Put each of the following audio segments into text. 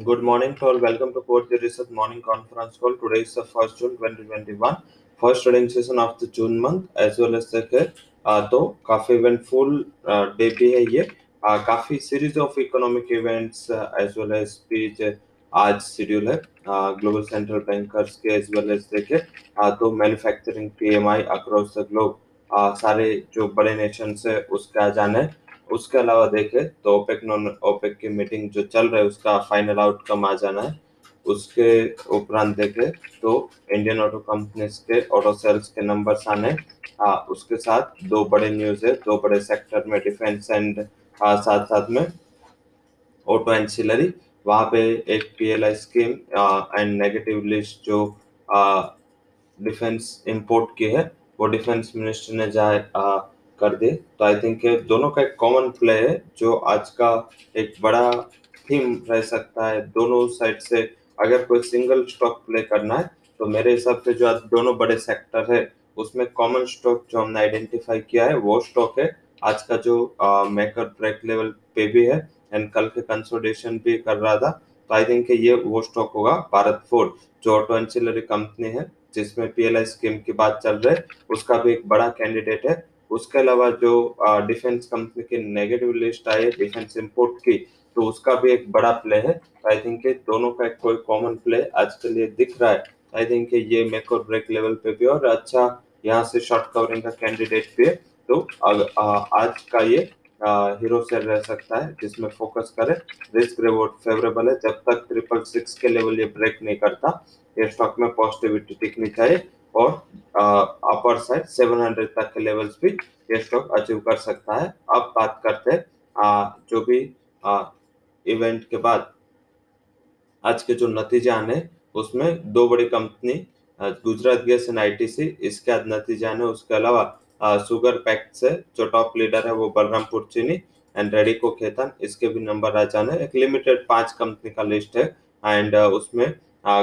Good morning to all. Welcome to Port the Research Morning Conference Call. Today is the 1st June 2021. First trading session of the June month as well as the तो काफ़ी eventful day भी है ये uh, काफ़ी series of economic events as well as speech आज schedule है global central bankers के as well as देखे तो manufacturing PMI across the globe सारे जो बड़े नेशन है उसका जाना है उसके अलावा देखे तो ओपेक नॉन, ओपेक की मीटिंग जो चल रहा है, उसका फाइनल आउटकम आ जाना है। उसके उपरांत देखे तो इंडियन ऑटो कंपनीज़ के ऑटो सेल्स के नंबर्स आने हाँ। उसके साथ दो बड़े न्यूज़ है, दो बड़े सेक्टर में डिफेंस एंड साथ साथ में ऑटो एंसिलरी वहाँ पे एक PLI scheme and negative list जो डिफेंस इंपोर्ट की है, वो डिफेंस मिनिस्टर ने जाए कर दे। तो आई थिंक दोनों का एक कॉमन प्ले है, जो आज का एक बड़ा थीम रह सकता है दोनों साइड से। अगर कोई सिंगल स्टॉक प्ले करना है तो मेरे हिसाब से जो आज दोनों बड़े सेक्टर है, उसमें कॉमन स्टॉक जो हमने आइडेंटिफाई किया है, वो स्टॉक है। आज का जो मेकर ब्रेक लेवल पे भी है एंड कल के कंसोलिडेशन भी कर रहा था तो आई थिंक ये वो स्टॉक होगा, भारत फोर्ड जो ऑटो एंसिलरी कंपनी है, जिसमें पीएलआई स्कीम की बात चल रही है, उसका भी एक बड़ा कैंडिडेट है। उसके अलावा जो डिफेंस कंपनी की नेगेटिव लिस्ट है डिफेंस इंपोर्ट की तो उसका भी एक बड़ा प्ले है। आई थिंक दोनों का एक कोई कॉमन प्ले आज के लिए दिख रहा है। आई थिंक ये मेक और ब्रेक लेवल पे भी और अच्छा यहाँ से शॉर्ट कवरिंग का कैंडिडेट भी है। तो आज का ये हीरो सेल रह सकता है, जिसमें फोकस करें। रिस्क रिवॉर्ड फेवरेबल है। जब तक ट्रिपल सिक्स के लेवल ये ब्रेक नहीं करता, ये स्टॉक में पॉजिटिविटी टिकनी चाहिए। और अपर साइड 700 तक के लेवल्स भी ये स्टॉक अचीव कर सकता है। अब बात करते हैं जो भी आ, इवेंट के बाद आज के जो नतीजे आने उसमें दो बड़ी company Gujarat Gas and ITC इसके आज नतीजे आने उसके अलावा सुगर पैक्ट से जो टॉप लीडर है वो बलरामपुर चीनी एंड रेडिको खेतन इसके भी नंबर आ जाने एक लिमिटेड पाँच कंपनी का लिस्ट है एंड उसमें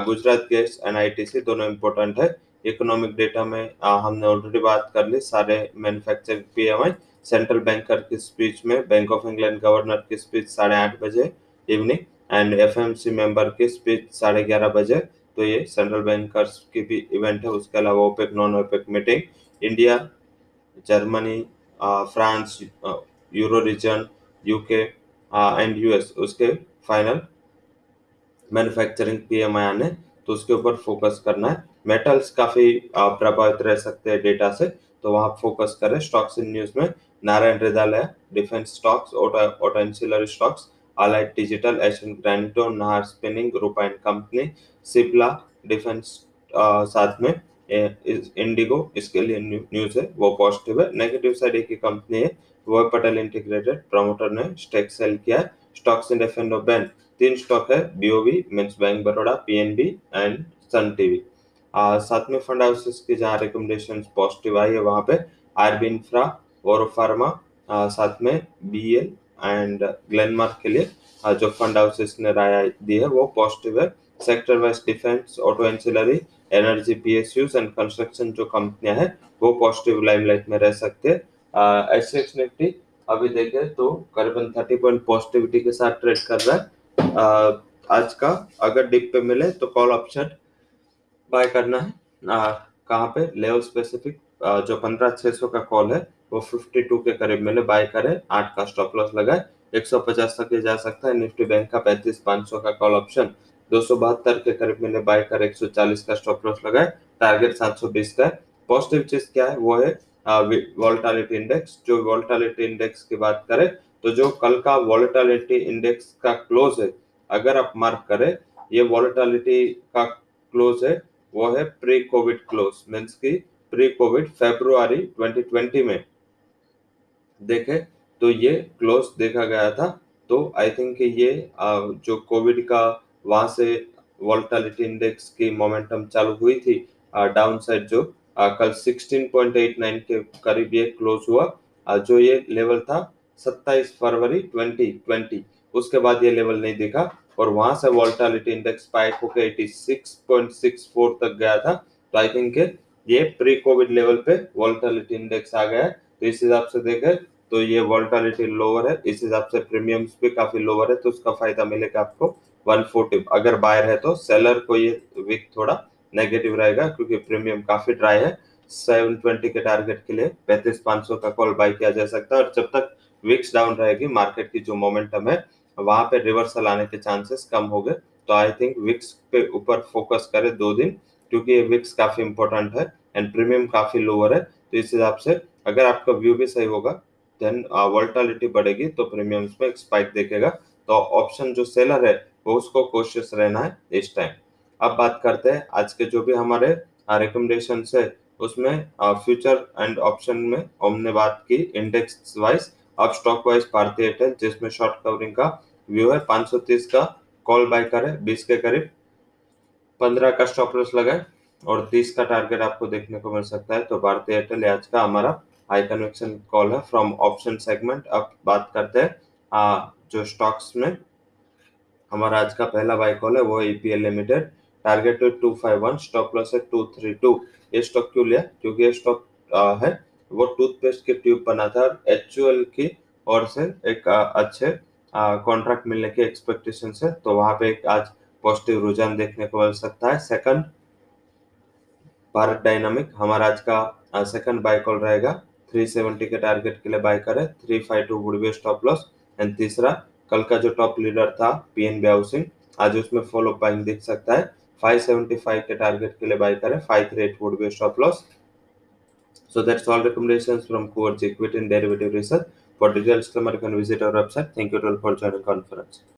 गुजरात गैस एंड आईटीसी दोनों इम्पोर्टेंट है। इकोनॉमिक डेटा में आ, हमने ऑलरेडी बात कर ली सारे मैन्युफैक्चरिंग पीएमआई सेंट्रल बैंकर की स्पीच में बैंक ऑफ़ इंग्लैंड गवर्नर की स्पीच साढ़े आठ बजे इवनिंग एंड एफएमसी मेंबर की स्पीच साढ़े ग्यारह बजे तो ये सेंट्रल बैंकर्स की भी इवेंट है उसके अलावा OPEC non OPEC meeting India Germany France euro region UK and US उसके फाइनल मैन्युफैक्चरिंग पीएमआई आने तो उसके ऊपर फोकस करना है। मेटल्स काफ़ी प्रभावित रह सकते हैं डेटा से तो वहाँ फोकस करें स्टॉक्स इन न्यूज़ में। Narayana Hrudayalaya defence stocks auto stocks Allied digital Asian Granito Nahar spinning Rupa and company Cipla defence साथ में इंडिगो इसके लिए न्यूज़ है, वो पॉजिटिव है। नेगेटिव साइड एक ही कंपनी है, वो पटेल इंटीग्रेटेड प्रमोटर ने स्टेक सेल किया stocks in F and ban तीन स्टॉक है BOB means bank Baroda PNB and Sun TV साथ में फंड हाउसेस की जहाँ रिकमेंडेशन पॉजिटिव आई है, वहाँ पे आरबी इंफ्रा और फार्मा साथ में बी एल एंड ग्लेनमार्क के लिए जो फंड हाउसेस ने राय दी है, वो पॉजिटिव है। Sector wise defence auto ancillary energy P S U's and construction जो कंपनियाँ हैं, वो पॉजिटिव लाइमलाइट में रह सकते हैं। एसएक्स निफ्टी अभी देखें तो करीबन थर्टी पॉइंट पॉजिटिविटी के साथ ट्रेड कर रहा है। आज का अगर डिप पे मिले तो कॉल ऑप्शन बाय करना है। कहाँ पे? लेवल स्पेसिफिक जो पंद्रह छह सौ का कॉल है, वो फिफ्टी टू के करीब मैंने बाय करे, आठ का स्टॉप लॉस लगाए, एक सौ पचास तक ये जा सकता है। निफ्टी बैंक का पैंतीस पाँच सौ का कॉल ऑप्शन दो सौ बहत्तर के करीब मैंने बाय कर, एक सौ चालीस का स्टॉप लॉस लगाए टारगेट सात सौ बीस का है। पॉजिटिव चीज़ क्या है? वो है वॉल्टालिटी इंडेक्स जो वॉल्टालिटी इंडेक्स की बात करें तो जो कल का वॉलेटालिटी इंडेक्स का क्लोज है, अगर आप मार्क करें, ये वॉलेटालिटी का क्लोज है वो है प्री कोविड क्लोज मीन्स की प्री कोविड फेब्रुआरी 2020 में। देखे तो ये क्लोज देखा गया था तो आई थिंक ये जो कोविड का वहाँ से वॉल्टालिटी इंडेक्स की मोमेंटम चालू हुई थी डाउन साइड जो आ, कल 16.89 के करीब ये क्लोज हुआ। आ, जो ये लेवल था 27 फरवरी 2020 उसके बाद ये लेवल नहीं दिखा। और वहाँ से वॉल्टालिटी इंडेक्स स्पाइक होकर 86.64 तक गया था। तो आई थिंक ये प्री कोविड लेवल पे वॉल्टालिटी इंडेक्स आ गया है। तो इस हिसाब से देखें तो ये वॉल्टालिटी लोअर है। इस हिसाब से प्रीमियम्स भी काफ़ी लोअर है तो उसका फ़ायदा मिलेगा आपको 140 अगर बायर है तो सेलर को ये वीक थोड़ा नेगेटिव रहेगा, क्योंकि प्रीमियम काफ़ी ड्राई है। 720 के टारगेट के लिए पैंतीस पाँच का कॉल बाय किया जा सकता है। और जब तक विक्स डाउन रहेगी मार्केट की जो मोमेंटम है वहाँ पे रिवर्सल आने के चांसेस कम हो गए। तो आई थिंक विक्स पे ऊपर फोकस करे दो दिन, क्योंकि ये विक्स काफ़ी इंपॉर्टेंट है एंड प्रीमियम काफ़ी लोअर है। तो इस हिसाब से अगर आपका व्यू भी सही होगा देन वोल्टालिटी बढ़ेगी तो प्रीमियम्स में एक स्पाइक देखेगा। तो ऑप्शन जो सेलर है, वो उसको कोशिश रहना है इस टाइम अब बात करते हैं आज के जो भी हमारे रिकमेंडेशन है, उसमें फ्यूचर एंड ऑप्शन में हमने बात की इंडेक्स वाइज अब स्टॉक वाइज भारतीय एयरटेल जिसमें शॉर्ट कवरिंग का व्यू है 530 का कॉल बाय करे 20 के करीब। 15 का स्टॉप लॉस लगाए और 30 का टारगेट आपको देखने को मिल सकता है। तो भारतीय एयरटेल आज का हमारा हाई कन्वेक्शन कॉल है। फ्रॉम ऑप्शन सेगमेंट अब बात करते हैं। जो स्टॉक्स में हमारा आज का पहला बाय कॉल है, वो ईपीएल लिमिटेड टारगेट है two five one stop loss है टू थ्री टू ये स्टॉक क्यों लिया? क्योंकि ये स्टॉक है, वो टूथपेस्ट की ट्यूब बना था और एचयूएल की ओर से एक अच्छे कॉन्ट्रैक्ट मिलने की एक्सपेक्टेशन है तो वहाँ पे आज पॉजिटिव रुझान देखने को मिल सकता है। सेकंड भारत डायनामिक हमारा आज का सेकंड बाय कॉल रहेगा। 370 के टारगेट के लिए बाय करें। 352 would be stop loss and तीसरा, कल का जो टॉप लीडर था पीएनबी हाउसिंग आज उसमें फॉलो बाइंग दिख सकता है। 575 के टारगेट के लिए बाय करें। 538 would be stop loss So that's all recommendations from Quartz Equity and Derivative Research. For details, you can visit our website. Thank you all for joining conference.